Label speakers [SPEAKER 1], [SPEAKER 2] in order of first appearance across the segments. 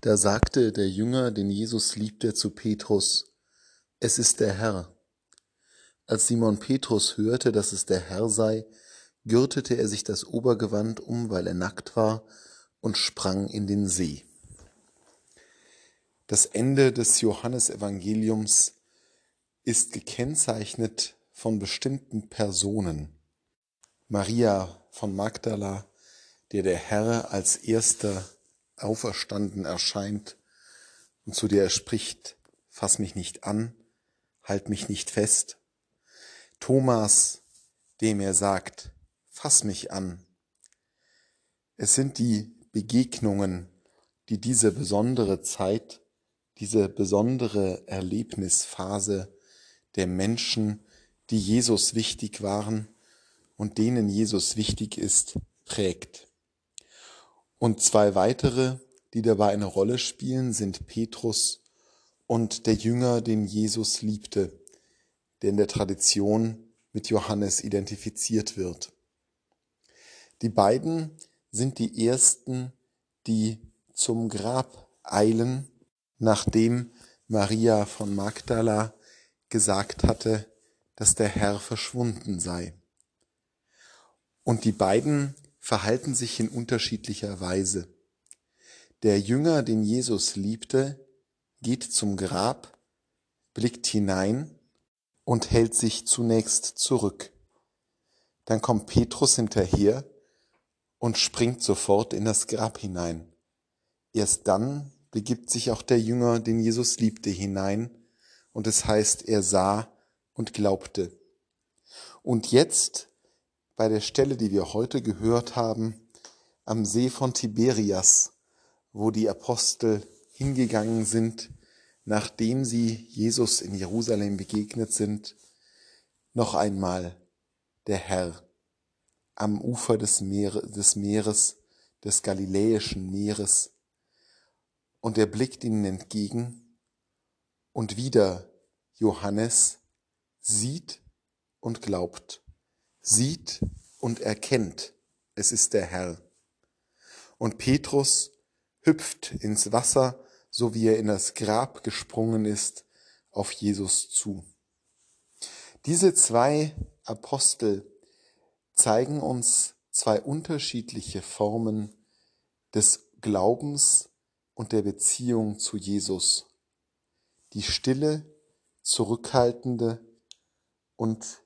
[SPEAKER 1] Da sagte der Jünger, den Jesus liebte, zu Petrus, es ist der Herr. Als Simon Petrus hörte, dass es der Herr sei, gürtete er sich das Obergewand um, weil er nackt war, und sprang in den See. Das Ende des Johannesevangeliums ist gekennzeichnet von bestimmten Personen. Maria von Magdala, der der Herr als erster auferstanden erscheint und zu er spricht, fass mich nicht an, halt mich nicht fest. Thomas, dem er sagt, fass mich an. Es sind die Begegnungen, die diese besondere Zeit, diese besondere Erlebnisphase der Menschen, die Jesus wichtig waren und denen Jesus wichtig ist, prägt. Und zwei weitere, die dabei eine Rolle spielen, sind Petrus und der Jünger, den Jesus liebte, der in der Tradition mit Johannes identifiziert wird. Die beiden sind die ersten, die zum Grab eilen, nachdem Maria von Magdala gesagt hatte, dass der Herr verschwunden sei. Und die beiden verhalten sich in unterschiedlicher Weise. Der Jünger, den Jesus liebte, geht zum Grab, blickt hinein und hält sich zunächst zurück. Dann kommt Petrus hinterher und springt sofort in das Grab hinein. Erst dann begibt sich auch der Jünger, den Jesus liebte, hinein, und es heißt, er sah und glaubte. Und jetzt bei der Stelle, die wir heute gehört haben, am See von Tiberias, wo die Apostel hingegangen sind, nachdem sie Jesus in Jerusalem begegnet sind, noch einmal der Herr am Ufer des, Meere, des Meeres, des Galiläischen Meeres, und er blickt ihnen entgegen, und wieder Johannes sieht und glaubt sieht und erkennt, es ist der Herr. Und Petrus hüpft ins Wasser, so wie er in das Grab gesprungen ist, auf Jesus zu. Diese zwei Apostel zeigen uns zwei unterschiedliche Formen des Glaubens und der Beziehung zu Jesus. Die stille, zurückhaltende und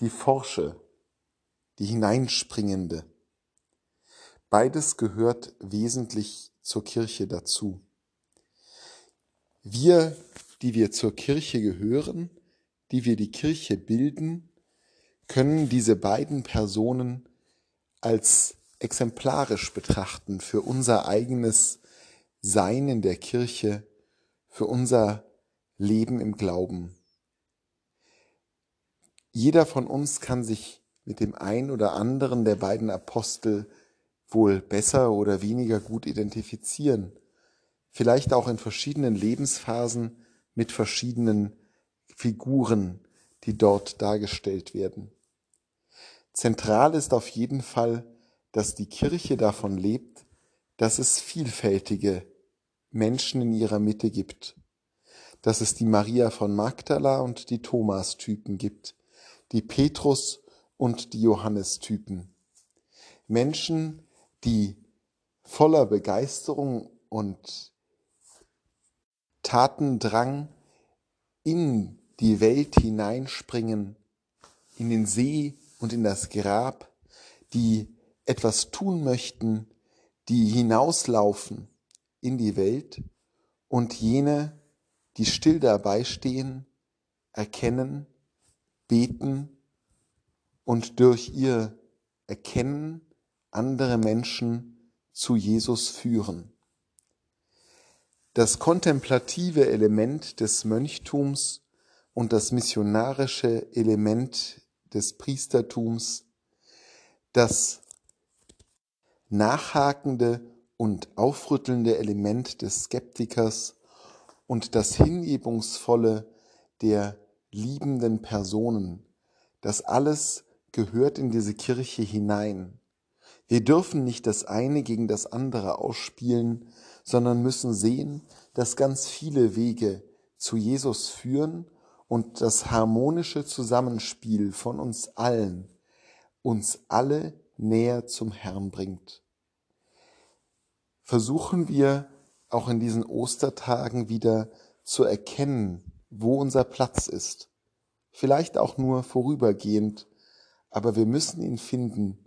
[SPEAKER 1] die Forsche, die Hineinspringende. Beides gehört wesentlich zur Kirche dazu. Wir, die wir zur Kirche gehören, die wir die Kirche bilden, können diese beiden Personen als exemplarisch betrachten für unser eigenes Sein in der Kirche, für unser Leben im Glauben. Jeder von uns kann sich mit dem einen oder anderen der beiden Apostel wohl besser oder weniger gut identifizieren. Vielleicht auch in verschiedenen Lebensphasen mit verschiedenen Figuren, die dort dargestellt werden. Zentral ist auf jeden Fall, dass die Kirche davon lebt, dass es vielfältige Menschen in ihrer Mitte gibt, dass es die Maria von Magdala und die Thomas-Typen gibt, die Petrus und die Johannes-Typen. Menschen, die voller Begeisterung und Tatendrang in die Welt hineinspringen, in den See und in das Grab, die etwas tun möchten, die hinauslaufen in die Welt und jene, die still dabei stehen, erkennen, beten und durch ihr Erkennen andere Menschen zu Jesus führen. Das kontemplative Element des Mönchtums und das missionarische Element des Priestertums, das nachhakende und aufrüttelnde Element des Skeptikers und das hingebungsvolle der liebenden Personen. Das alles gehört in diese Kirche hinein. Wir dürfen nicht das eine gegen das andere ausspielen, sondern müssen sehen, dass ganz viele Wege zu Jesus führen und das harmonische Zusammenspiel von uns allen uns alle näher zum Herrn bringt. Versuchen wir auch in diesen Ostertagen wieder zu erkennen, wo unser Platz ist. Vielleicht auch nur vorübergehend, aber wir müssen ihn finden,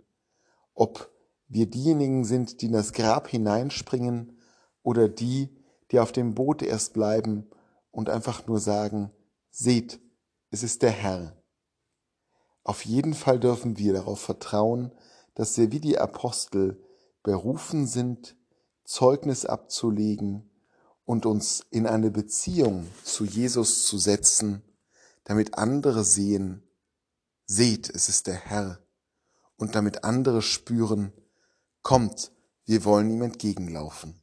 [SPEAKER 1] ob wir diejenigen sind, die in das Grab hineinspringen oder die, die auf dem Boot erst bleiben und einfach nur sagen, seht, es ist der Herr. Auf jeden Fall dürfen wir darauf vertrauen, dass wir wie die Apostel berufen sind, Zeugnis abzulegen und uns in eine Beziehung zu Jesus zu setzen, damit andere sehen, seht, es ist der Herr, und damit andere spüren, kommt, wir wollen ihm entgegenlaufen.